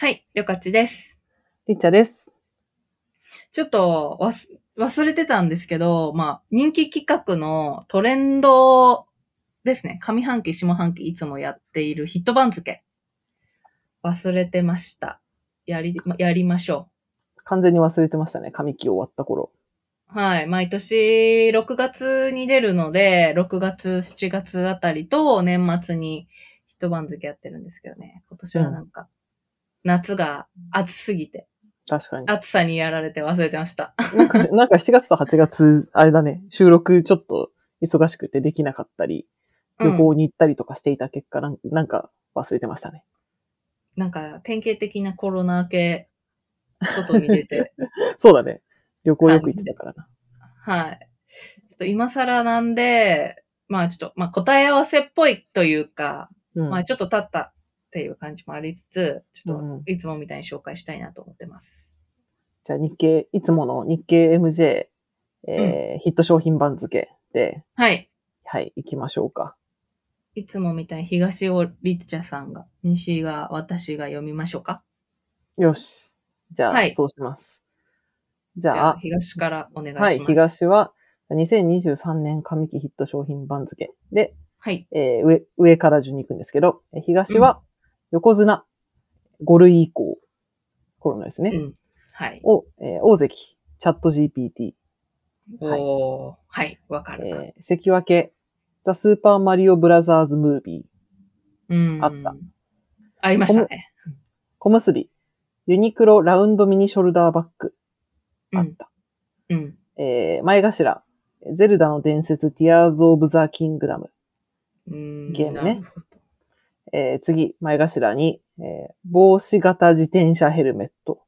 はい、りょかちです。りっちゃです。ちょっとわす忘れてたんですけど、まあ、人気企画のトレンドですね。上半期、下半期いつもやっているヒット番付。忘れてました。やり、まやりましょ完全に忘れてましたね。上期終わった頃。う。はい。毎年6月に出るので、6月、7月あたりと年末にヒット番付やってるんですけどね。今年はなんか、夏が暑すぎて、確かに。暑さにやられて忘れてました。なんか、なんか7月と8月、あれだね、収録ちょっと忙しくてできなかったり、旅行に行ったりとかしていた結果、なんなんか忘れてましたね。なんか、典型的なコロナ明け、外に出て、そうだね。旅行よく行ってたからな。はい。ちょっと今更なんで、まあちょっと、まあ答え合わせっぽいというか、うん。まあちょっと経ったっていう感じもありつつ、ちょっうんうんといつもみたいに紹介したいなと思ってます。じゃあ日経、いつもの日経 MJ、えーヒット商品番付で、はい。はい、行きましょうか。いつもみたいに東尾律茶さんが、西が私が読みましょうか。よし。じゃあ、はいそうします。じじゃあ、ゃあ、東からお願いしまはい、す。東は、2023年上期ヒット商品番付で、はい。えー上、上から順に行くんですけど、えー東は、横綱、5類以降、コロナですね。うん。はい。を、えー大関、チャット GPT、はいおー。はい。わかる。えー関脇、ザ・スーパーマリオブラザーズ・ムービー、うん。あった。ありましたね。小結び、ユニクロラウンドミニショルダーバッグ、あった。うん。えー前頭、ゼルダの伝説、ティアーズ・オブ・ザ・キングダム。うん。ゲームねなるほどえー次、前頭に、えー帽子型自転車ヘルメット。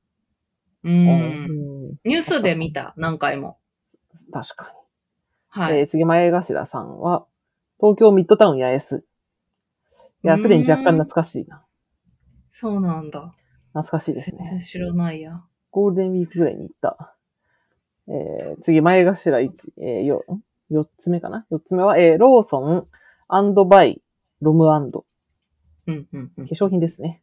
う。うんニュースで見た、何回も。確かに。はい。えー次、前頭さんは、東京ミッドタウン八重洲。いや、すでに若干懐かしいな。そうなんだ。懐かしいですね。全然知らないや。ゴールデンウィークぐらいに行った。えー次、前頭1、えー、よ、ん4つ目かな ?4 つ目は、えーローソンバイ、ロム化うん、うん、うん。粧品ですね。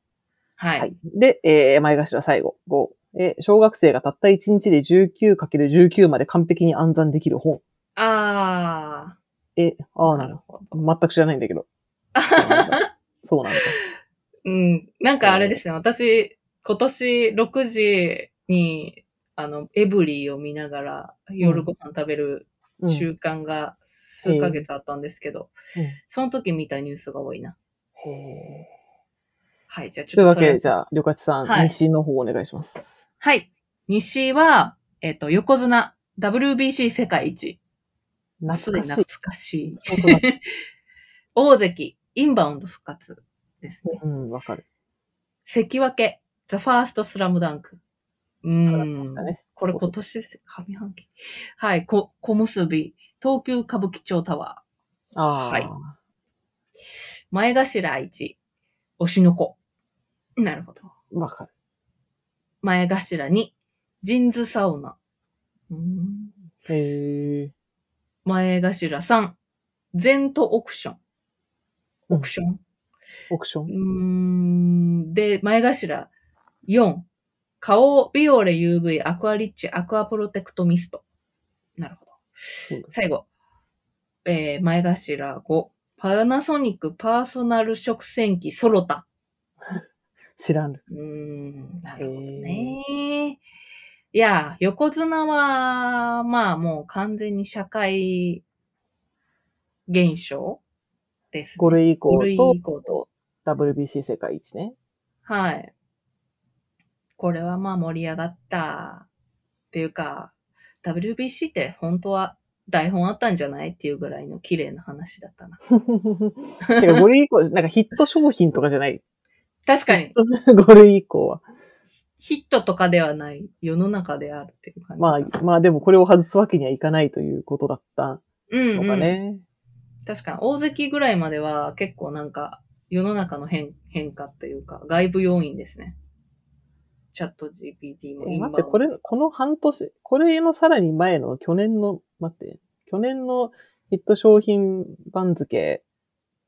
はい。はい。で、えー前頭最後、5。えー小学生がたった1日で 19×19 まで完璧に暗算できる本。あえ、あー。あ、なるほど。全く知らないんだけど。そうなんだ。そうなん。なんかあれですね。私、今年6時に、あの、エブリーを見ながら夜ご飯食べるうん習慣が数ヶ月あったんですけど、うんその時見たニュースが多いな。へえ。はい。じゃあちょっとそれというわけで、じゃあ、りょかちさん、はい西の方お願いします。はい。西は、えっ、と、横綱、WBC 世界一。懐かしい懐。かしい。大関、インバウンド復活ですね。いうん、わかる。関脇、ザ・ファースト・スラムダンク。うん。ね。これ今年です。上半期。はい。こ、小結び、東急歌舞伎町タワああ。はいー。前頭一、推しの子。なるほど。わかる。前頭に、ジンズサウナ。うーんへえ。前頭三、ゼントオクション？オクション？オクション？うーんで、前頭4、顔ビオレ UV アクアリッチアクアプロテクトミスト。なるほど。最後、えー、前頭5、パナソニックパーソナル食洗機ソロタ。知らん。うーん、なるほどね。いや、横綱は、まあもう完全に社会現象です、5類以降5類と以降と WBC 世界一ね。はい。これはまあ盛り上がったっていうか、WBC って本当は台本あったんじゃない？っていうぐらいの綺麗な話だったな。てか5類以降、なんかヒット商品とかじゃない？確かに、5類以降は。ヒットとかではない世の中であるっていう感じ。まあ、まあでもこれを外すわけにはいかないということだったうん、のうん。かね。確かに、大関ぐらいまでは結構なんか世の中の変変化っていうか、外部要因ですね。チャット GPT もえインバウンド待って、これ、この半年、これのさらに前の去年の、待って、去年のヒット商品番付、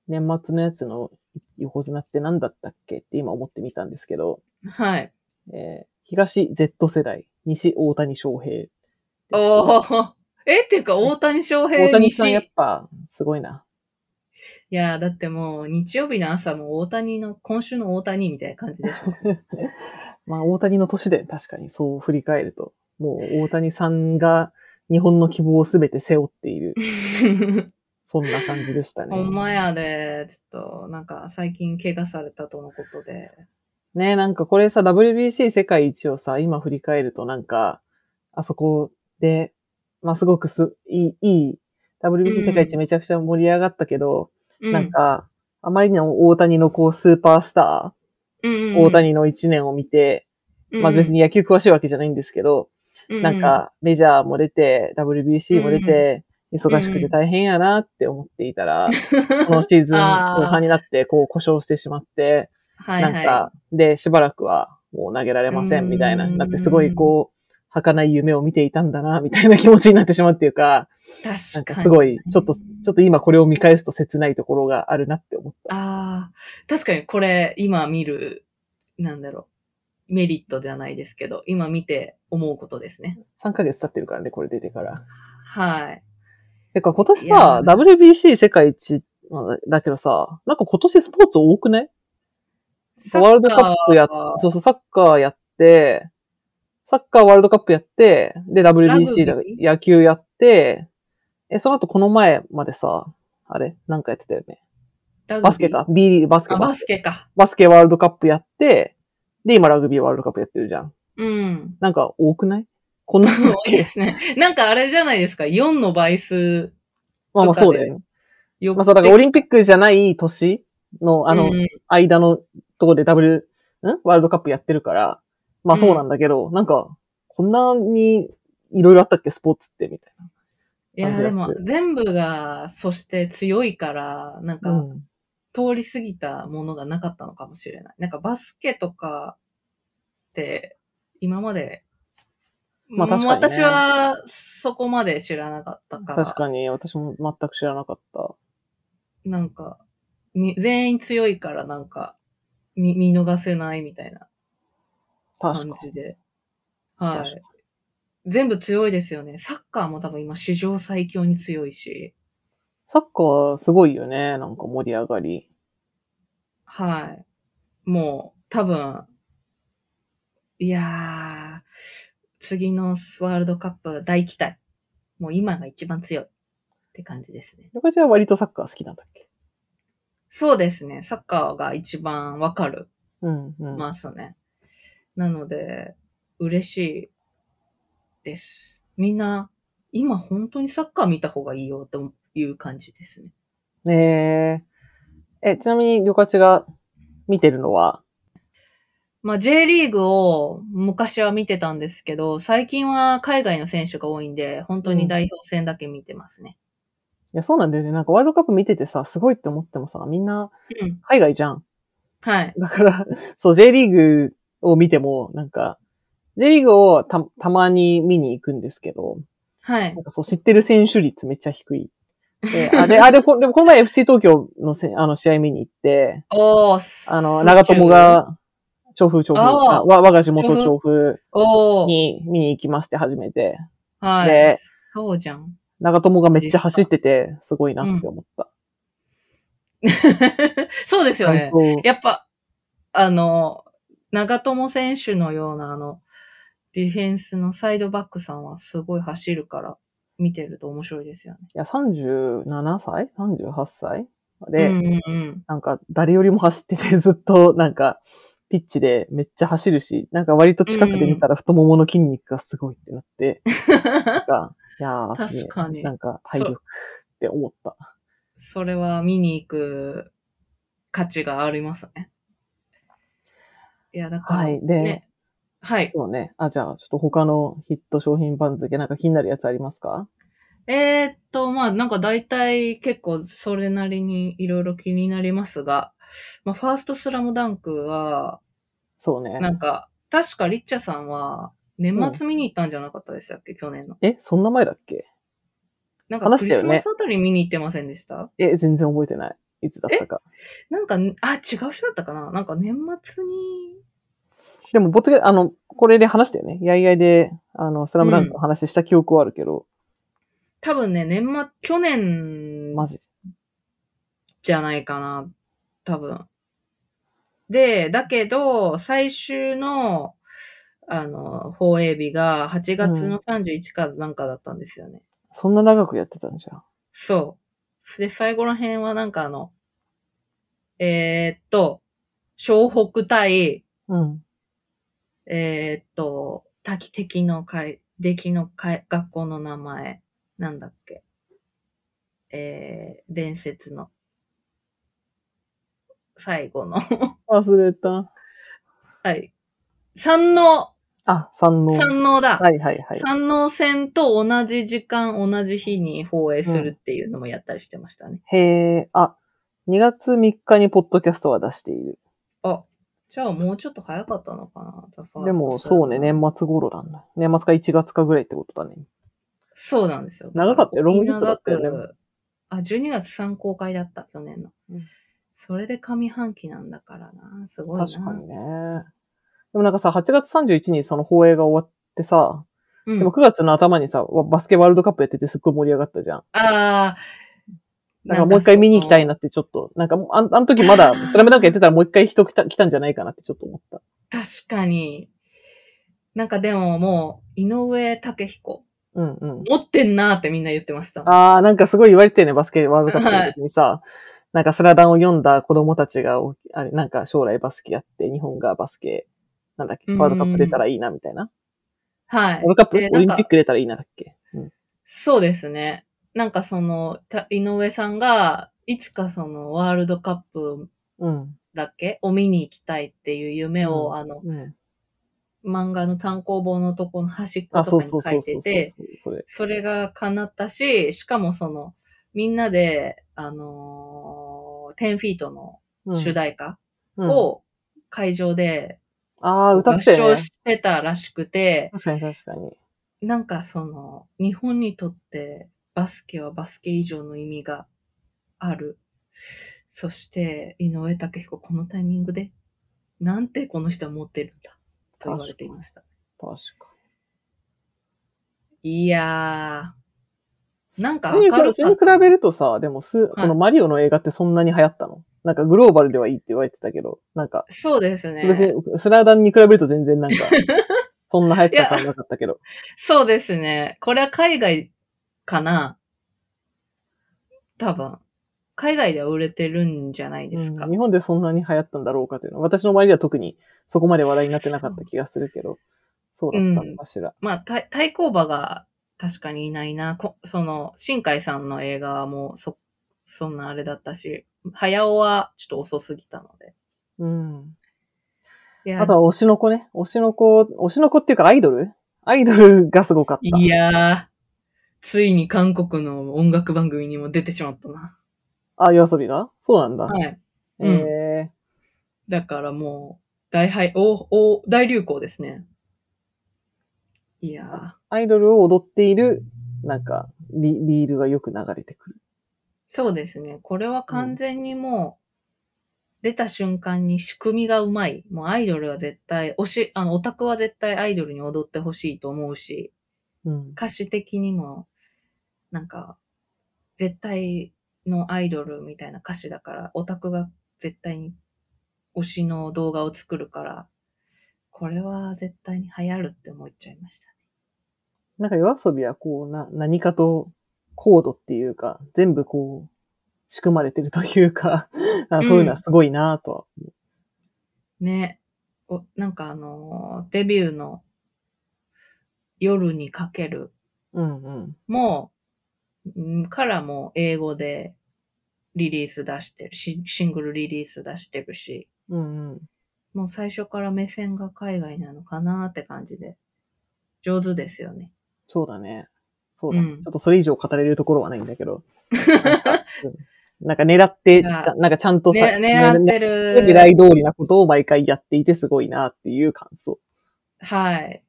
年末のやつの横綱って何だったっけって今思ってみたんですけど、はい。えー東 Z 世代、西大谷翔平。おー。えっていうか、大谷翔平大谷さんやっ西ぱすごいな。いや、だってもう、日曜日の朝も大谷の、今週の大谷みたいな感じですね。まあ大谷の年で確かにそう振り返ると、もう大谷さんが日本の希望をすべて背負っている、そんな感じでしたね。ほんまやで、ちょっと、なんか、最近怪我されたとのことで。ねなんかこれさ、WBC 世界一をさ、今振り返るとなんか、あそこで、まあすごくす、いい、いい、WBC 世界一めちゃくちゃ盛り上がったけど、うなん、か、あまりにも大谷のこうスーパースタうんうんー、大、谷の一年を見て、まあ別に、に野球詳しいわけじゃないんですけど、なんかメジャーも出て、WBC も出て、忙しくて大変やなって思っていたら、このシーズン 後半になってこう故障してしまって、なんか、で、しばらくはもう投げられませんみたいな、うんなってすごいこう、儚い夢を見ていたんだな、みたいな気持ちになってしまうっていうか、なん確かに。かすごい、ちょっと、ちょっと今これを見返すと切ないところがあるなって思った。ああ、確かにこれ、今見る、なんだろう、メリットではないですけど、今見て思うことですね。3ヶ月経ってるからね、これ出てから。はい。てか今年さ、ー WBC 世界一まあだけどさ、なんか今年スポーツ多くない？ワールドカップやっ、そうそう、サッカーやって、サッカーワールドカップやって、で、WBC だビー野球やって、え、その後この前までさ、あれなんかやってたよね。バスケか。B リーグバスケ、あ、ババスケ。スケか。バスケワールドカップやって、で、今ラグビーワールドカップやってるじゃん。うん。なんか多くない？こんなの多いでけすね。なんかあれじゃないですか、4の倍数。まあまあそうだよね。よまあそう、だからオリンピックじゃない年の、あの、うん間のところで W、ん？ワールドカップやってるから、まあそうなんだけど、なんか、こんなにいろいろあったっけ、スポーツって、みたいいや、でも、全部が、そして強いから、なんか、な。うん。通り過ぎたものがなかったのかもしれない。なんかバスケとかって、今まで、まあ確かにね私はそこまで知らなかったから、確かに、私も全く知らなかった。なんか、に全員強いからなんか、見見逃せないみたいな。感じで。はい。全部強いですよね。サッカーも多分今史上最強に強いし。サッカーすごいよね、なんか盛り上がり。はい。もう、多分、いやー、次のワールドカップ大期待。もう今が一番強いって感じですね。よかちゃんは割とサッカー好きなんだっけ？そうですね。サッカーが一番わかるうん、うん。ますね。なので、嬉しいです。みんな、今本当にサッカー見た方がいいよという感じですね。ねえ。え、ちなみに、りょかちが見てるのは、まあ J リーグを昔は見てたんですけど、最近は海外の選手が多いんで、本当に代表戦だけ見てますね。いや、そうなんだよね。なんかワールドカップ見ててさ、すごいって思ってもさ、みんなうん。海外じゃん。はい。だから、そう、J リーグを見ても、なんか、J リーグをた、たまに見に行くんですけど、はいなん。かそう、知ってる選手率めっちゃ低い。で、あれ、あれ、こ でもこの前 FC 東京のせあの試合見に行って、おー、あの、長友。が、調布調布、わ我が地元調布？に見に行きまして、初めて。はい。でそうじゃん。長友がめっちゃ走ってて、すごいなって思った。そうですよね。やっぱ、あの、長友選手のような、あの、ディフェンスのサイドバックさんはすごい走るから、見てると面白いですよね。いや、37歳 ?38 歳で、うんうんうん。なんか誰よりも走っててずっとなんかピッチでめっちゃ走るし、なんか割と近くで見たら太ももの筋肉がすごいってなって、なんか、いやー、確かになんか体力って思った。それは見に行く価値がありますね。いや、だから、はいでね。はい。そうね。あ、じゃあちょっと他のヒット商品番付なんか気になるやつありますか？えーっと、まあ、なんか大体結構それなりにいろいろ気になりますが、まあ、ファーストスラムダンクは、そうね。なんか、確かリッチャさんは、年末見に行ったんじゃなかったでしたっけ、去年の。え、そんな前だっけ？なんかクリスマスあたり見に行ってませんでした？え、全然覚えてない。いつだったか。なんか、あ、違う人だったかな？なんか年末に、でも、ボトゲ、あの、これで話したよね。やいやいで、あの、スラムダンクの話した記憶はあるけど、多分ね、年末、去年マジ。じゃないかな。多分。で、だけど、最終の、あの、放映日が8月の31かなんかだったんですよね。そんな長くやってたんじゃん。そう。で、最後ら辺はなんかあの、えーっと、湘北対、うん。えーっと、滝敵の会、出来の会、学校の名前、なんだっけ？えー、伝説の、最後の、忘れた。はい。山王、あ、三能。山王だ。はいはいはい。山王戦と同じ時間、同じ日に放映するっていうのもやったりしてましたね。へえ、あ、2月3日にポッドキャストは出している。あ、じゃあもうちょっと早かったのかなでも、そうね、年末頃なんだ。年末か1月かぐらいってことだね。そうなんですよ。長かったよロングヒットだったよねあ、12月3公開だった、去年の。うんそれで上半期なんだからな。すごいな。確かにね。でもなんかさ、8月31日にその放映が終わってさ、うん。でも9月の頭にさ、わバスケワールドカップやっててすっごい盛り上がったじゃん。ああ。なんかもう一回見に行きたいな。なってちょっと、なんかもうあんあの時まだ スラムダンクやってたらもう一回人来た来たんじゃないかなってちょっと思った。確かに。なんかでももう、井上武彦、うんうん。持ってんなーってみんな言ってました。あー、なんかすごい言われてるね、バスケワールドカップの時にさ、なんかスラダンを読んだ子供たちが、おあれ、なんか将来バスケやって、日本がバスケ、なんだっけ、うんワールドカップ出たらいいな、みたいな。はい。ワールドカップ、オリンピック出たらいいなだっけ？うん。そうですね。なんかその、た井上さんが、いつかそのワールドカップうん。だっけ？を見に行きたいっていう夢を、うんあの、うん。漫画の単行本のとこの端っことかに書いてて、それ。が叶ったし、しかもその、みんなで、あのー、10フィートのうん主題歌うんを会場でああ、歌っ合てたよね唱。してたらしくて、確かに確かに。なんかその、日本にとってバスケはバスケ以上の意味がある。そして、井上武彦このタイミングで、なんてこの人は持ってるんだ。と言われていました。確かいやー、なんかに。明るかったそれに比べるとさ、でもす、このマリオの映画ってそんなに流行ったの？なんかグローバルではいいって言われてたけど、なんか、そうですね。別にスラダンに比べると全然なんか、そんな流行ってた感なかったけど。そうですね。これは海外かな多分。海外では売れてるんじゃないですか。うん日本でそんなに流行ったんだろうかというのは、私の周りでは特にそこまで話題になってなかった気がするけど、そうだったのかしら。まあ、対対抗馬が確かにいないな。こその、新海さんの映画はもう、そ、そんなあれだったし、早尾はちょっと遅すぎたので。うん。あとは推しの子ね。推しの子、推しの子っていうかアイドル？アイドルがすごかった。いやー、ついに韓国の音楽番組にも出てしまったな。あ、夜遊びが？そうなんだ。はい。えうんえだからもう、大はい、お、お、大流行ですね。いやー。アイドルを踊っている、なんか、リリールがよく流れてくる。そうですね。これは完全にもう、出た瞬間に仕組みがうまい。もうアイドルは絶対、推し、あの、オタクは絶対アイドルに踊ってほしいと思うし、うん。歌詞的にも、なんか、絶対のアイドルみたいな歌詞だから、オタクが絶対に推しの動画を作るから、これは絶対に流行るって思っちゃいましたね。なんか夜遊びはこう、な、何かとコードっていうか、全部こう、仕組まれてるというか、かそういうのはすごいなとは。ね。おなんかあのーデビューの夜にかけるうんうん。も、んからも英語でリリース出してるシ、シングルリリース出してるし、うんうん。もう最初から目線が海外なのかなって感じで、上手ですよね。そうだね。そうだ、ねうんちょっとそれ以上語れるところはないんだけど。なんか狙って、なんかちゃんとさ、ね、狙ってねる。狙い通りなことを毎回やっていてすごいなっていう感想。はい。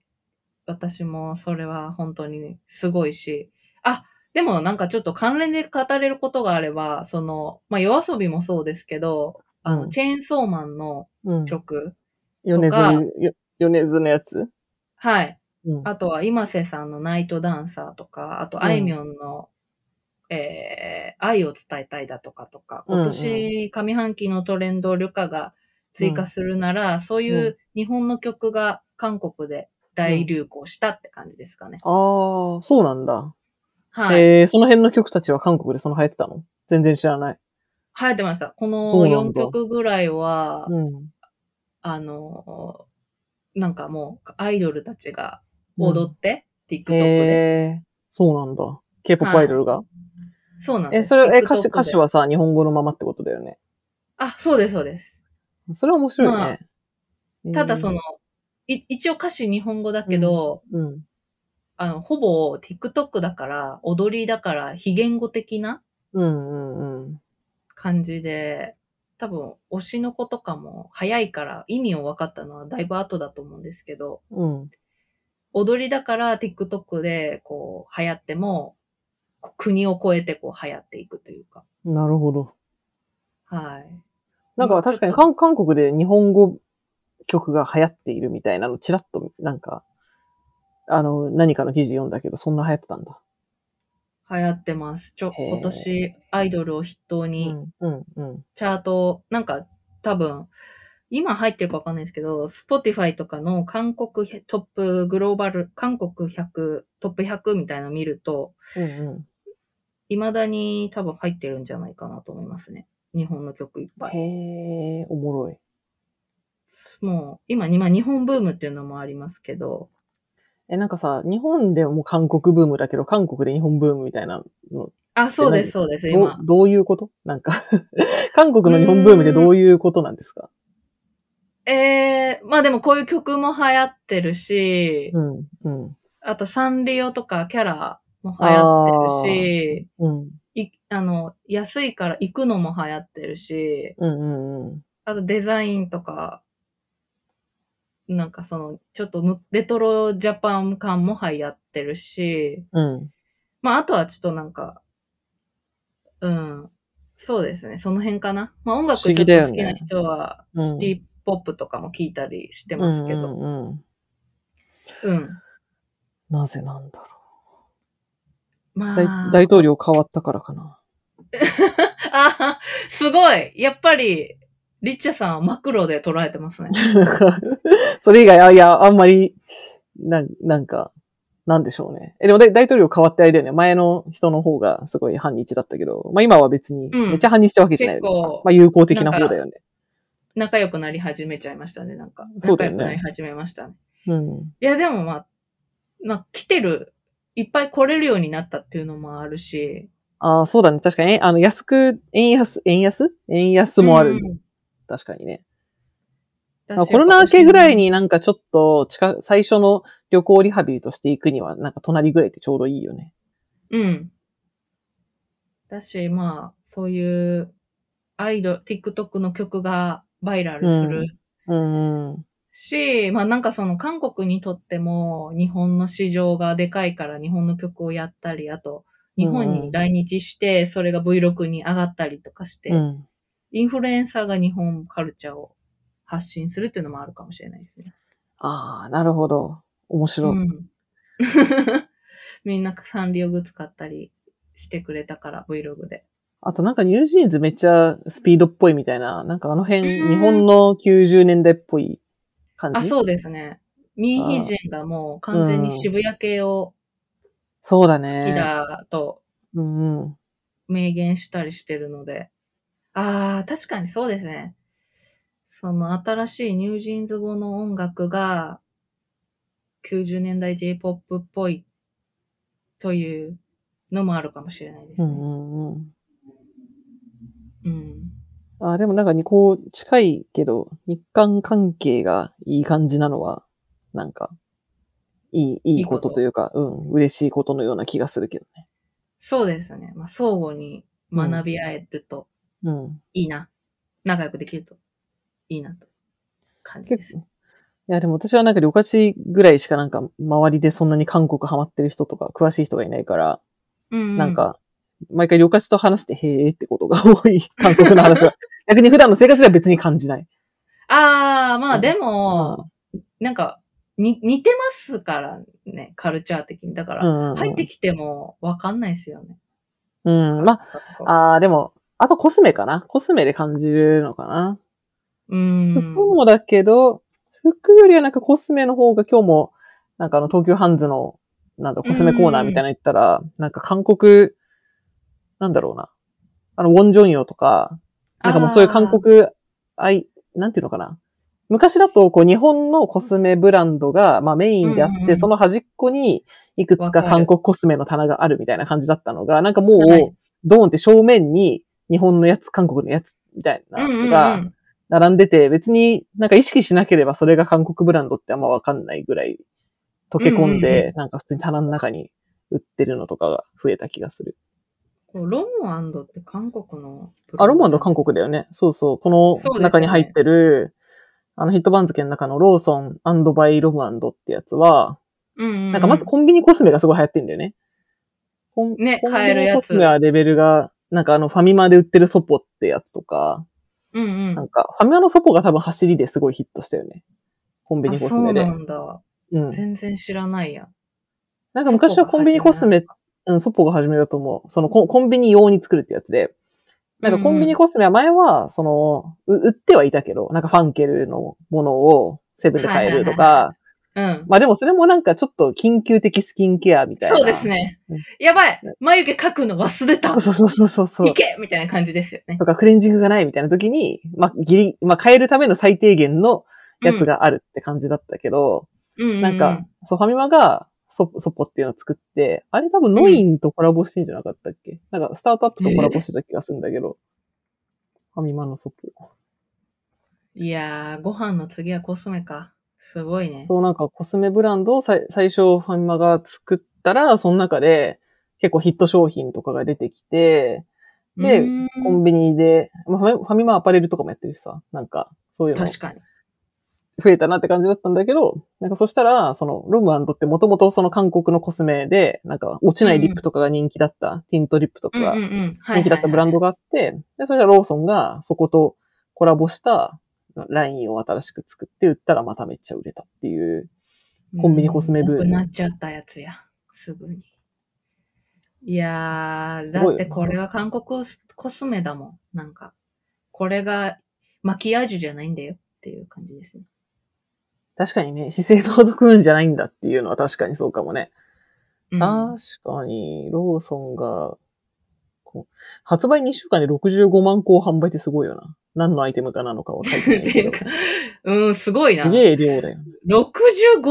私もそれは本当にすごいし、あ、でもなんかちょっと関連で語れることがあれば、その、まあ夜遊びもそうですけど、あの、うん。チェーンソーマンのうん。曲、とか。よ、米津のやつ？はい。うん。あとは今瀬さんのナイトダンサーとか、あとうんあいみょんの、えー、愛を伝えたいだとかとか、うんうん。今年上半期のトレンドをルカが追加するなら、そういう日本の曲が韓国で大流行したって感じですかね。ああ、そうなんだ。はい。えー、その辺の曲たちは韓国でその流行ってたの？全然知らない。流行ってました。この4そうなんだ曲ぐらいは、うん。あの、なんかもうアイドルたちが踊って、TikTok で。えー、そうなんだ。K-POP はいアイドルが、え、そうなんです。それ、え、歌詞、で歌詞はさ、日本語のままってことだよね。あ、そうです、そうです。それは面白いね。まあえーただその、、い一応歌詞日本語だけど、うん。あの、ほぼ TikTok だから、踊りだから、非言語的なうんうんうん。感じで、多分、推しの子とかも早いから意味を分かったのはだいぶ後だと思うんですけど、うん。踊りだから TikTok でこう流行っても、国を越えてこう流行っていくというか。なるほど。はい。なんか確かに韓国で日本語曲が流行っているみたいなの、ちらっと、なんか、あの、何かの記事読んだけど、そんな流行ってたんだ。と流行ってます。ちょ、今年アイドルを筆頭うにん、うん、うん。チャート、なんか多分、今入ってるかわかんないですけど、Spotify とかの韓国トップグローバル、韓国100、トップ100みたいなの見ると、うんうん。未だに多分入ってるんじゃないかなと思いますね。日本の曲いっぱい。へえ、おもろい。もう、今、今、日本ブームっていうのもありますけど、え、なんかさ、日本でも韓国ブームだけど、韓国で日本ブームみたいなの、あ、そうです、そうです、今。どういうこと？なんか、韓国の日本ブームってどういうことなんですか？えー、まあでもこういう曲も流行ってるし、うん、うん、あとサンリオとかキャラも流行ってるし、うん、いあの、安いから行くのも流行ってるし、うん、うん、うん。あとデザインとか、なんかその、ちょっとむレトロジャパン感も流行ってるし、うん。まああとはちょっとなんか、うん、そうですね、その辺かな。まあ音楽不ちょっと好きな人は、うんシティポップとかも聞いたりしてますけど、うんうんうん。うん。なぜなんだろまう。大あ、大統領変わったからかな。あ、すごいやっぱり、リッチャさんはマクロで捉えてますね。それ以外、あ、いや、あんまり、なんなんか、なんでしょうね。え、でも大大統領変わってあれだよね。前の人の方がすごい反日だったけど、まあ今は別に、うんめっちゃ反日したわけじゃないよね、まあ友好的な方だよね。仲良くなり始めちゃいましたね、なんか。そうだよね仲良くなり始めましたね。うん。いや、でもまあ、まあ、来てる、いっぱい来れるようになったっていうのもあるし。ああ、そうだね。確かに、ね、あの、安く、円安、円安？円安もある。うん確かにね。まあコロナ明けぐらいになんかちょっと近、最初の旅行リハビリとして行くには、なんか隣ぐらいってちょうどいいよね。うん。だし、まあ、そういう、アイドル、TikTok の曲がバイラルするうん。うん。し、まあなんかその韓国にとっても日本の市場がでかいから日本の曲をやったり、あと日本に来日してそれが Vlog に上がったりとかして、うん。インフルエンサーが日本カルチャーを発信するっていうのもあるかもしれないですね。ああ、なるほど。面白い。うん。みんなサンリオグ使ったりしてくれたから、Vlog で。あとなんかニュージーンズめっちゃスピードっぽいみたいな、なんかあの辺、うん日本の90年代っぽい感じ？あ、そうですね。ミンヒジンがもう完全に渋谷系をそうだね。好きだとうんうん。明言したりしてるので。ああ、確かにそうですね。その新しいニュージーンズ語の音楽が90年代 J-POP っぽいというのもあるかもしれないですね。うんうんうん。うん。あでもなんかにこう近いけど、日韓関係がいい感じなのは、なんか、いい、いいことというか、うん、嬉しいことのような気がするけどね。そうですね。まあ、相互に学び合えるとうん。いいな。仲良くできるといいなと感じです。いや、でも私はなんか旅客地ぐらいしかなんか周りでそんなに韓国ハマってる人とか詳しい人がいないから、うんなん、か、毎回旅客と話して、へーってことが多い、韓国の話は。逆に普段の生活では別に感じない。ああ、まうんあでも、なんか、に、似てますからね、カルチャー的に。だから、うんうんうん入ってきてもわかんないですよね。うん。まあ、ああ、でも、あとコスメかな？コスメで感じるのかな、うん。服もだけど、服よりはなんかコスメの方が今日も、なんかあの東急ハンズの、なんだ、コスメコーナーみたいなの行ったら、なんか韓国、なんだろうな。あの、ウォンジョンヨとか、なんかもうそういう韓国、あい、なんていうのかな？昔だと、こう、日本のコスメブランドが、まあメインであって、うんうんその端っこに、いくつか韓国コスメの棚があるみたいな感じだったのが、なんかもう、はいドーンって正面に、日本のやつ、韓国のやつ、みたいなのが、並んでて、別になんか意識しなければそれが韓国ブランドってあんまわかんないぐらい、溶け込んで、なんか普通に棚の中に売ってるのとかが増えた気がする。ロムアンドって韓国の。あ、ロマンド韓国だよね。そうそう。この中に入ってる、あのヒット番付の中のローソンバイロムアンドってやつは、うんうんうん。なんかまずコンビニコスメがすごい流行ってんだよね。コンね買えるやつコスメはレベルが、なんかあのファミマで売ってるソポってやつとか、うんうん。なんかファミマのソポが多分走りですごいヒットしたよね。コンビニコスメで。あそうなんだ。うん。全然知らないや。なんか昔はコンビニコスメ、うん、ソポが始めだと思う。そのコンコンビニ用に作るってやつで。なんかコンビニコスメは前は、その、う売ってはいたけど、なんかファンケルのものをセブンで買えるとか、うん。まあでもそれもなんかちょっと緊急的スキンケアみたいな。そうですねうん。やばい眉毛描くの忘れたそうそうそうそうそうい。けみたいな感じですよね。とかクレンジングがないみたいな時に、まあギリ、まあ変えるための最低限のやつがあるって感じだったけど、うんうん。なんか、そう、ファミマが、ソソポっていうのを作って、あれ多分ノインとコラボしてんじゃなかったっけ、なんかスタートアップとコラボしてた気がするんだけど、ファミマのソポ。いやー、ご飯の次はコスメか。すごいね。そうなんかコスメブランドを最初ファミマが作ったら、その中で結構ヒット商品とかが出てきて、でコンビニで、まあ、ファミマアパレルとかもやってるしさ、なんかそういうの確かに。増えたなって感じだったんだけど、なんかそしたら、そのロムアンドってもともとその韓国のコスメで、なんか落ちないリップとかが人気だった、ティントリップとかがうんうんうん。人気だったブランドが。があって、で、それじゃローソンがそことコラボしたラインを新しく作って売ったらまためっちゃ売れたっていう。コンビニコスメブームうんなっちゃったやつや。すぐに。いやー、だってこれは韓国コスメだもん。なんか、これがマキアージュじゃないんだよっていう感じですね。確かにね、資生堂と組むんじゃないんだっていうのは確かにそうかもね。うん確かに、ローソンが、発売2週間で65万個を販売ってすごいよな。何のアイテムかなのかは書いてないけど。うん、すごいな。すげえ量だよ。65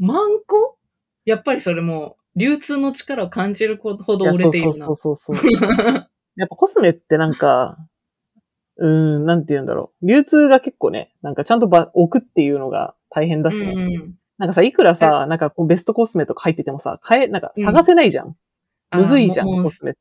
万個？やっぱりそれもう、流通の力を感じるほど売れているな。やそうそうそうそう。やっぱコスメってなんか、うーん、なんて言うんだろう。流通が結構ね、なんかちゃんとば置くっていうのが大変だしね。うんなんかさ、いくらさ、なんかこうベストコスメとか入っててもさ、買え、なんか探せないじゃん。むずいじゃん、コスメって。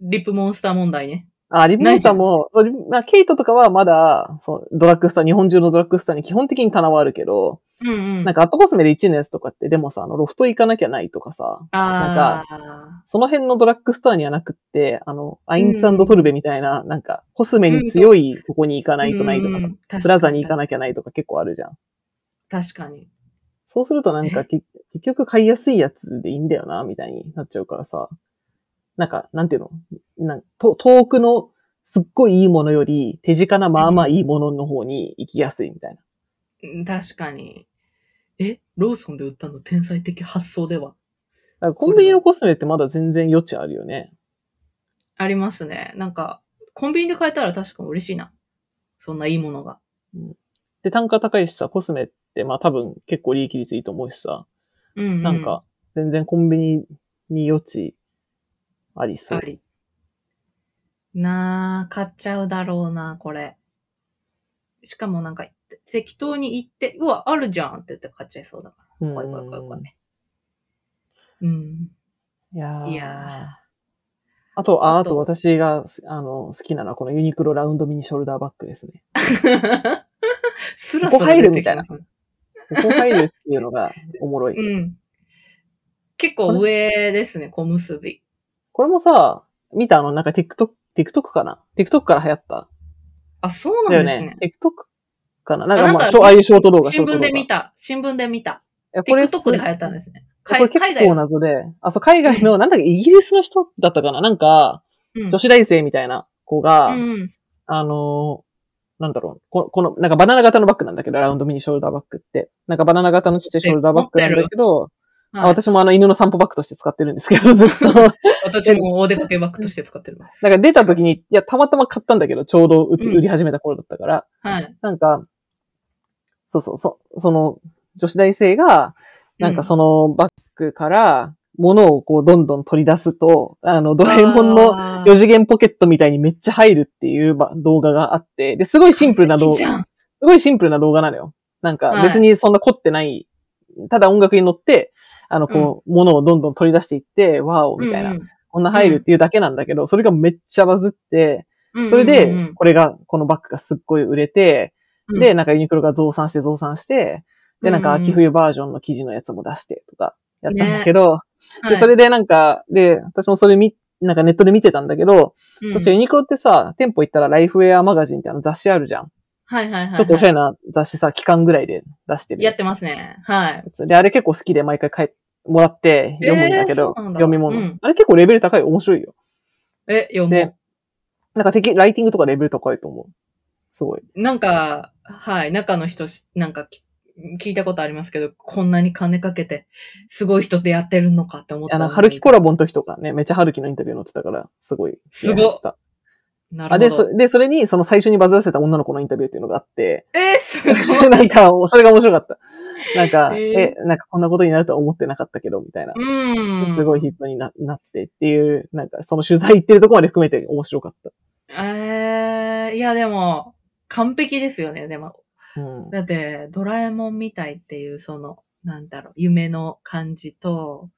リップモンスター問題ね。あ、リブモンスターも、まあ、ケイトとかはまだ、そう、ドラッグストア、日本中のドラッグストアに基本的に棚はあるけど、うんうん。なんかアットコスメで1位のやつとかって、でもさ、あの、ロフト行かなきゃないとかさ、ああ。その辺のドラッグストアにはなくって、あの、アインツトルベみたいな、なんか、コスメに強いとこに行かないとないとかさ、さプラザに行かなきゃないとか結構あるじゃん。確かに。そうするとなんかけ結局買いやすいやつでいいんだよな、みたいになっちゃうからさ。なんか、なんていうの？なんと遠くのすっごいいいものより手近なまあまあいいものの方に行きやすいみたいな。うん確かに。えローソンで売ったの天才的発想では？コンビニのコスメってまだ全然余地あるよね。ありますね。なんか、コンビニで買えたら確かに嬉しいな。そんないいものが。で、単価高いしさ、コスメってまあ多分結構利益率いいと思うしさ、うん、うん。なんか、全然コンビニに余地ありそうあ。り。なあ、買っちゃうだろうな、これ。しかもなんか、適当に行って、うわ、あるじゃんって言って買っちゃいそうだから。うん怖い怖い怖い怖い。うん。いやーいやあと、あ、あと私が、あの、好きなのはこのユニクロラウンドミニショルダーバッグですね。スラここ入るみたいなここ入るっていうのが おもろい。うん。結構上ですね、小結び。これもさ、見た？あの、なんか TikTok、TikTok かな ?TikTok から流行った。あ、そうなんですねね。。TikTok かな？なんあかまあ、ああいうショート動画、新聞。で見た。新聞で見た。これ TikTok で流行ったんですね。これ結構。謎で、あ、そう、海外の、なんだっけ、イギリスの人だったかな？なんか、うん女子大生みたいな子が、うん。あのーなんだろう、この、この、なんかバナナ型のバッグなんだけど、ラウンドミニショルダーバッグって。なんかバナナ型のちっちゃいショルダーバッグなんだけど、あはい、私もあの犬の散歩バッグとして使ってるんですけど、ずっと。私もお出かけバッグとして使ってます。なんか出た時に、いや、たまたま買ったんだけど、ちょうど売売り始めた頃だったから、はい。なんか、そうそう、そその、女子大生が、なんかそのバッグから、物をこう、どんどん取り出すと、あの、ドラえもんのあー4次元ポケットみたいにめっちゃ入るっていうば動画があって、で、すごいシンプルな動画、すごいシンプルな動画なのよ。なんかはい別にそんな凝ってない、ただ音楽に乗って、あの、こう、物をどんどん取り出していって、ワーオみたいな、こんな入るっていうだけなんだけど、それがめっちゃバズって。それでこれが、このバッグがすっごい売れて、うん。で、なんかユニクロが増産して増産して、で、なんか秋冬バージョンの生地のやつも出してとか、やったんだけど、はい。で、それでなんか、で、私もそれ見、なんかネットで見てたんだけど、うん。そしてユニクロってさ、店舗行ったらライフウェアマガジンってあの雑誌あるじゃん。はいはいはい。ちょっとおしゃれな。な雑誌さ、期間ぐらいで出してる。やってますね。はい。で、あれ結構好きで毎回買い、もらって読むんだけど、えー読み物、うんあれ結構レベル高い、面白いよ。え、読でもなんか敵、ライティングとかレベル高いと思う。すごい。う。なんか、はい、中の人し、なんかき、聞いたことありますけど、こんなに金かけて、すごい人でやってるのかって思ったのに。なんか、春樹コラボの時とかね、めっちゃ春樹のインタビュー載ってたから、すごい。すごなるほど。そで、それに、その最初にバズらせた女の子のインタビューっていうのがあって、えー、すごい。なんか、それが面白かった。なんか、ええなんかこんなことになるとは思ってなかったけど、みたいな。うん。すごいヒットにななってっていう、なんか、その取材行ってるところまで含めて面白かった。えー、いやでも、完璧ですよね、でも。うん。だって、ドラえもんみたいっていう、その、なんだろう、夢の感じと、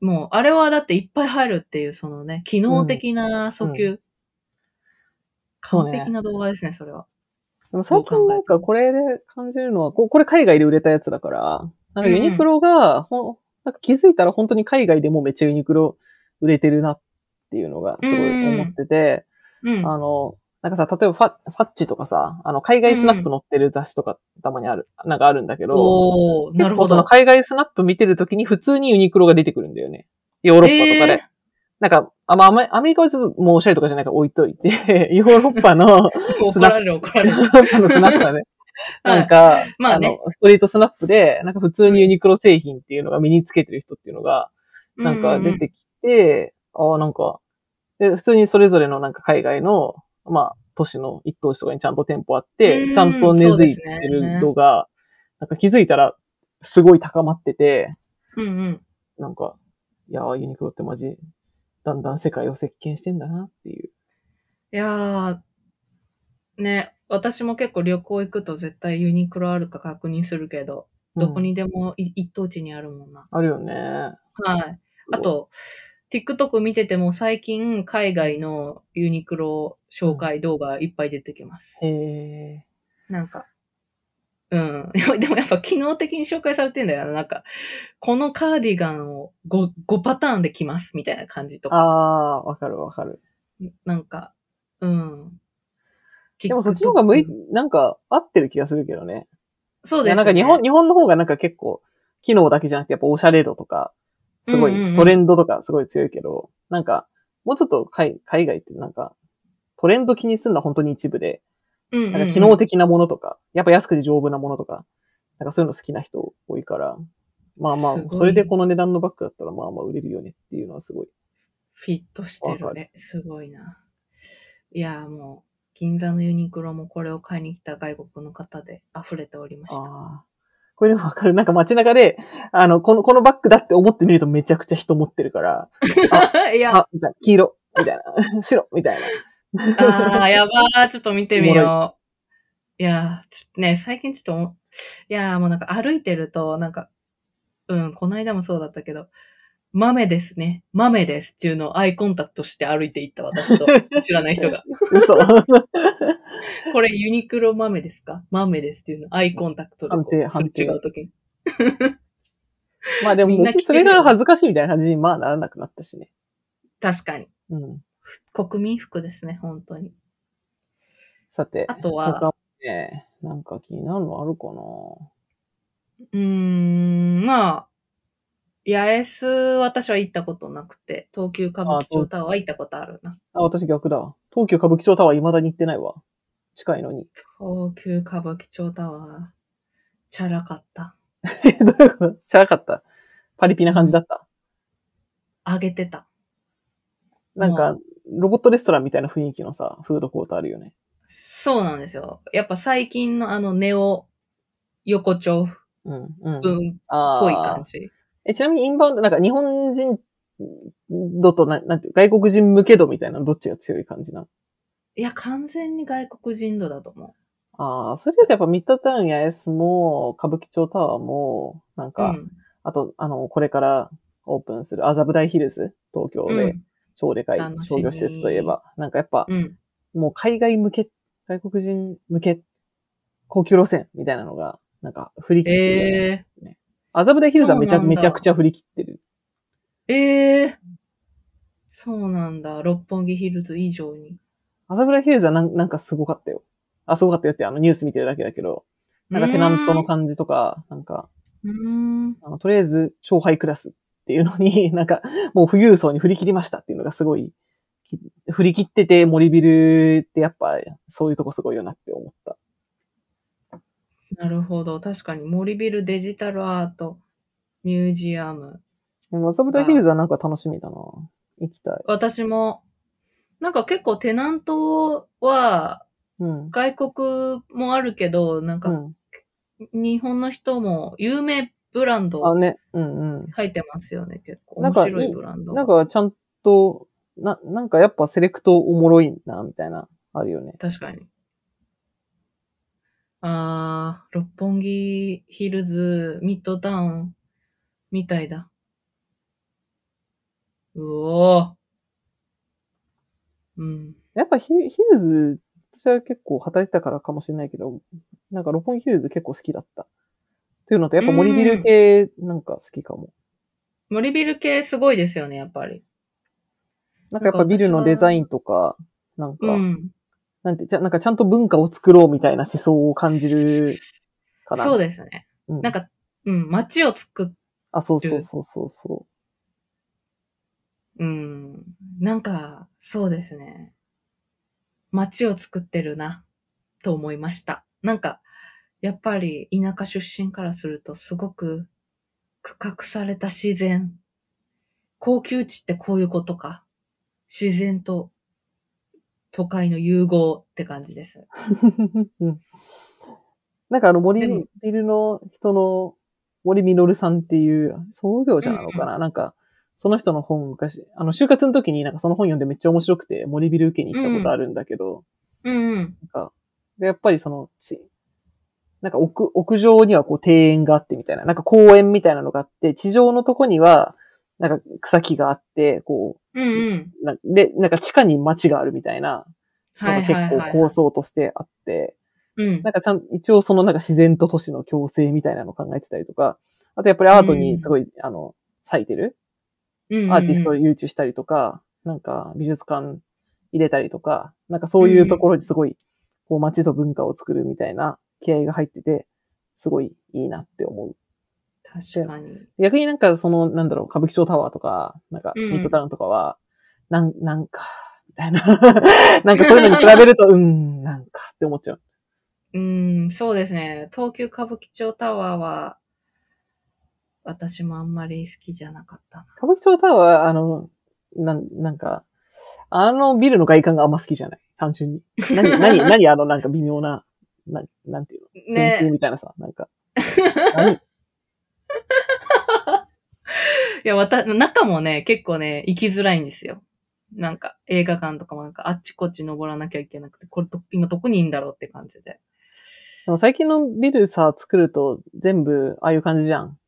もう、あれはだっていっぱい入るっていう、そのね、機能的な訴求。完璧な動画ですね、それは。でも最近なんかこれで感じるのは、ここれ海外で売れたやつだから、なんかユニクロが、ほん、なんか気づいたら本当に海外でもめっちゃユニクロ売れてるなっていうのがすごい思ってて、うん。あの、なんかさ、例えばファファッチとかさ、あの、海外スナップ載ってる雑誌とかたまにある、なんかあるんだけど、なるほど。その海外スナップ見てるときに普通にユニクロが出てくるんだよね。ヨーロッパとかで。えなんか、あまあアメ、アメリカはちょっともうおしゃれとかじゃないから置いといて、ヨーロッパの、怒られる怒られる。ヨーロッパのスナップはね、はい。なんか、まあね。の、ストリートスナップで、なんか普通にユニクロ製品っていうのが身につけてる人っていうのが、なんか出てきて、ああ、なんか、で、普通にそれぞれのなんか海外の、まあ、都市の一等地とかにちゃんと店舗あって、うんちゃんと根付いてるのが、なんか気づいたら、すごい高まってて、うんうん。なんか、いやー、ユニクロってマジ、だんだん世界を席巻してんだなっていう。いやー、ね、私も結構旅行行くと絶対ユニクロあるか確認するけど、どこうんにでもい一等地にあるもんな。あるよね。はい。あと、TikTok 見てても最近海外のユニクロ紹介動画いっぱい出てきます。へえ。なんか、うん。でもやっぱ機能的に紹介されてんだよな。なんか、このカーディガンを 5, 5パターンで着ますみたいな感じとか。ああー、わかるわかる。なんか、うん。でもそっちの方が向いなんか合ってる気がするけどね。そうですね。なんか日本、日本の方がなんか結構、機能だけじゃなくてやっぱオシャレ度とか、すごうんうんうんいトレンドとかすごい強いけど、なんか、もうちょっと海海外ってなんか、トレンド気にするのは本当に一部で、うんうんうんなんか機能的なものとか、やっぱ安くて丈夫なものとか、なんかそういうの好きな人多いから、まあまあそれでこの値段のバッグだったらまあまあ売れるよねっていうのはすごい。フィットしてるるね。すごいな。いや、もう、銀座のユニクロもこれを買いに来た外国の方で溢れておりました。これでもわかる。なんか街中で、あの、この、このバッグだって思ってみるとめちゃくちゃ人持ってるから、いや、あ、いな、黄色、みたいな、白、みたいな。ああ、やばー、ちょっと見てみよう。いやー、ちょっとね、最近ちょっとお、いやーもうなんか歩いてると、なんか、うん、この間もそうだったけど、豆ですね。豆ですっていうのをアイコンタクトして歩いていった私と 知らない人が。嘘。これユニクロ豆ですか？豆ですっていうのをアイコンタクトで違うときに。まあでもみんな別にそれが恥ずかしいみたいな感じにまあならなくなったしね。確かに。うん。国民服ですね、本当に。さて、あとは他ね、なんか気になるのあるかな？うーん、まあ、八重洲、私は行ったことなくて、東急歌舞伎町タワーは行ったことあるな。あ、私逆だ。東急歌舞伎町タワー未だに行ってないわ。近いのに。東急歌舞伎町タワー、チャラかった。え、どういうこと？チャラかった。パリピな感じだった？あげてた。なんか、ロボットレストランみたいな雰囲気のさ、フードコートあるよね。そうなんですよ。やっぱ最近のあのネオ横丁うん、うん。文っあぽい感じ。え、ちなみにインバウンド、なんか日本人度とな、なんて外国人向け度みたいなのどっちが強い感じなの？いや、完全に外国人度だと思ああ、それだとやっぱミッドタウンやエスも、歌舞伎町タワーも、なんう。か、あと、あの、これからオープンする麻布台ヒルズ、東京うん。で超でかい商業施設といえば、なんかやっぱ、うん。もう海外向け、外国人向け、高級路線みたいなのが、なんか振り切ってるよね、え麻布台ヒルズはめちゃめちゃくちゃ振り切ってる。ー、えー、そうなんだ。六本木ヒルズ以上に。麻布台ヒルズはなんなんかすごかったよ。あ、すごかったよってあのニュース見てるだけだけど、なんかテナントの感じとか、なんか、うーん。あのとりあえず超ハイクラスっていうのに、なんかもう富裕層に振り切りましたっていうのがすごい、き振り切ってて森ビルってやっぱそういうとこすごいよなって思った。なるほど。確かに森ビルデジタルアートミュージアム。でも麻布台ヒルズはなんか楽しみだな。行きたい。私も、なんか結構テナントはうん。外国もあるけど、なんかうん。日本の人も有名ブランあ、ドね。うんうん。入ってますよね、結構。面白いブランド。なんかちゃんと、な、なんかやっぱセレクトおもろいな、みたいな、あるよね。確かに。あー、六本木ヒルズ、ミッドタウン、みたいだ。うおー。うん。やっぱヒヒルズ、私は結構働いてたからかもしれないけど、なんか六本木ヒルズ結構好きだった。というのと、やっぱ森ビル系なんか好きかも。森ビル系すごいですよね、やっぱり。なんかやっぱビルのデザインとか、なんか、うん。なんて、じゃ、なんかちゃんと文化を作ろうみたいな思想を感じるかな。そうでですね。す。うん、なんか、うん、街を作っ、あ、そうそうそうそうそうん、なんか、そうですね。街を作ってるな、と思いました。なんか、やっぱり田舎出身からするとすごく区画された自然。高級地ってこういうことか。自然と都会の融合って感じです。う。うんなんかあの森ビルの人の森みのるさんっていう創業者なのかな、なんか、その人の本昔、あの、就活の時になんかその本読んでめっちゃ面白くて森ビル受けに行ったことあるんだけど、うんうん。なんか、で、やっぱりその、ち、なんか屋、屋上にはこう庭園があってみたいな、なんか公園みたいなのがあって、地上のとこには、なんか草木があって、こうんうん。う、なで、なんか地下に街があるみたいな、はいのが結。構構想としてあって、うん。なんかちゃん、一応そのなんか自然と都市の共生みたいなのを考えてたりとか、あとやっぱりアートにすごい、あの、咲いてるうんアーティストを誘致したりとか、なんか美術館入れたりとか、なんかそういうところにすごい、こう街と文化を作るみたいな気合が入ってて、すごいいいなって思う。確かに。逆になんかその、なんだろう、歌舞伎町タワーとか、なんかうんミッドタウンとかは、なん、なんか、みたいな。なんかそういうのに比べると、うん、なんかって思っちゃう。うん、そうですね。東急歌舞伎町タワーは、私もあんまり好きじゃなかったな。歌舞伎町タワー、あの、なん、なんか、あのビルの外観があんま好きじゃない。単純に。何、何、何あのなんか微妙な、ななんていうの？フェンスねみたいなさ、なんか。何？いや、わた、中もね、結構ね、行きづらいんですよ。なんか、映画館とかもなんか、あっちこっち登らなきゃいけなくて、これど、今どこにいいんだろうって感じで。でも最近のビルさ、作ると全部ああいう感じじゃん。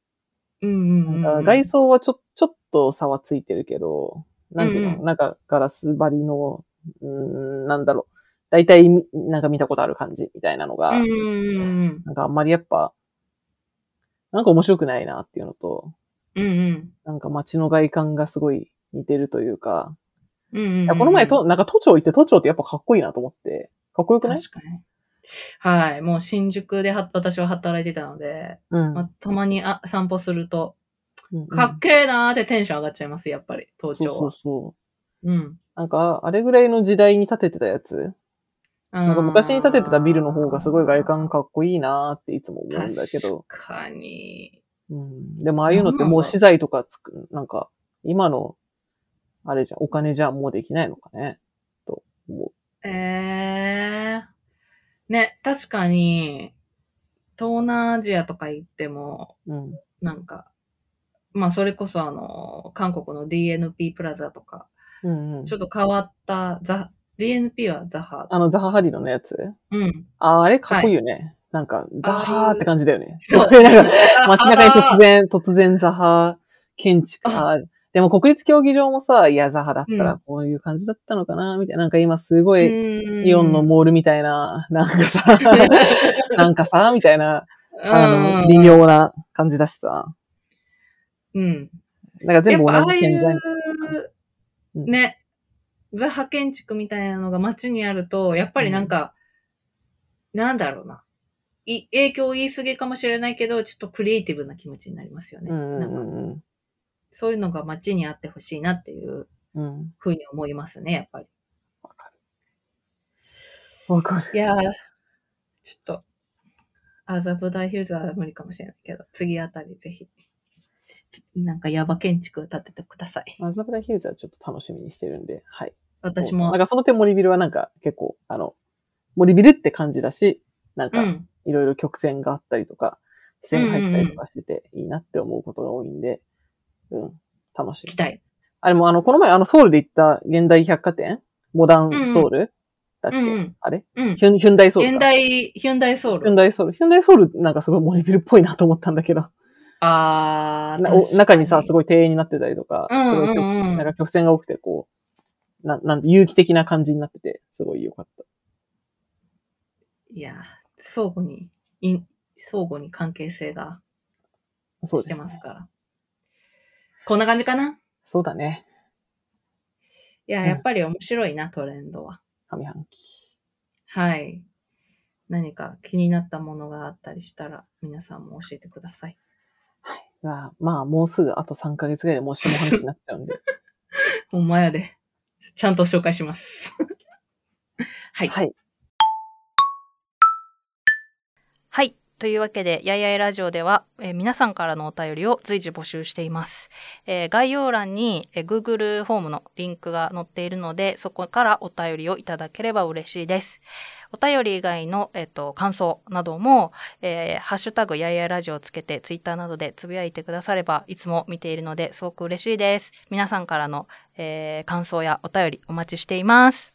うんうんうん、なんか外装はちょ、ちょっと差はついてるけど、なんていうの、うんなんかガラス張りの、うーん、なんだろう。大体み、なんか見たことある感じみたいなのが、なんかあんまりやっぱ、なんか面白くないなっていうのと、うん。うんうん。なんか街の外観がすごい似てるというか、うんうんうんいやこの前と、なんか都庁行って都庁ってやっぱかっこいいなと思って。かっこよくない？確かに。はい。もう新宿では私は働いてたので、うん。まあ、たまにあ散歩すると、うんうんかっけーなーってテンション上がっちゃいます、やっぱり、東そうそう京は。そう。うん。なんか、あれぐらいの時代に建ててたやつなんか昔に建ててたビルの方がすごい外観かっこいいなーっていつも思うんだけど。確かに。うん。でもああいうのってもう資材とかつく、なんか、今の、あれじゃん、お金じゃもうできないのかね。と思えー。ね、確かに、東南アジアとか行っても、う。うん。なんか、まあそれこそあの、韓国の DNP プラザとか、うんうんち。ょっと変わった、ザ、DNP はザハ。あの、ザハハリのやつ？うん。ああ、あれかっこいいよね。なんか、ザハーって感じだよね。そう なんか街中に突然、突然ザハ建築。あーでも国立競技場もさ、いや、ザハだったうんらこういう感じだったのかな、みたいな。なんか今すごい、イイオンのモールみたいな、なんかさ、なんかさ、みたいな、あの、微妙な感じだしさ。うん。なんか全部同やっぱああいじ建材。ね、ザハ建築みたいなのが街にあると、やっぱりなんか、なんだろうな。い影響言い過ぎかもしれないけど、ちょっとクリエイティブな気持ちになりますよね。うんうなんかんうんそういうのが街にあってほしいなっていううん。うん。ふうに思いますね、やっぱり。わかる。わかる。いやー、ちょっと、麻布台ヒルズは無理かもしれないけど、次あたりぜひ、なんかヤバ建築建ててください。マザブラヒルズはちょっと楽しみにしてるんで、はい。私もなん、かその点森ビルはなんか結構、あの、森ビルって感じだし、なんか、うん。いろいろ曲線があったりとか、視線が入ったりとかしてていいなって思うことが多いんで、うん、楽しみ。期待。あれもあの、この前あのソウルで行った現代百貨店？モダンソウル、だっけ、うんうんあれ？うん。ヒュンヒュンダイソウルか。現代、ヒュンダイソウル。ヒュンダイソウル。ヒュンダイソウルなんかすごい森ビルっぽいなと思ったんだけど、あー、中にさ、すい。ごい庭園になってたりとか、うんうんうんすごい曲なんか曲線が多くてこう、ななんて有機的な感じになってて、すごい良かった。いやー、相互に、い相互に関係性がして。ますから。こんな感じかな？そうだね。いや、うんやっぱり面白いな、トレンドは。上半期。はい。何か気になったものがあったりしたら、皆さんも教えてください。まあ、まあ、もうすぐあと3ヶ月ぐらいでもう下半期になっちゃうんで。ほんまやで。ちゃんと紹介します。はい。はい。はい。というわけで、やいやいラジオでは、えー皆さんからのお便りを随時募集しています。えー概要欄に、えー Google フォームのリンクが載っているので、そこからお便りをいただければ嬉しいです。お便り以外の、えっと、感想なども、えーハッシュタグやいやラジオをつけて、ツイッターなどでつぶやいてくだされば、いつも見ているので、すごく嬉しいです。皆さんからの、えー感想やお便りお待ちしています。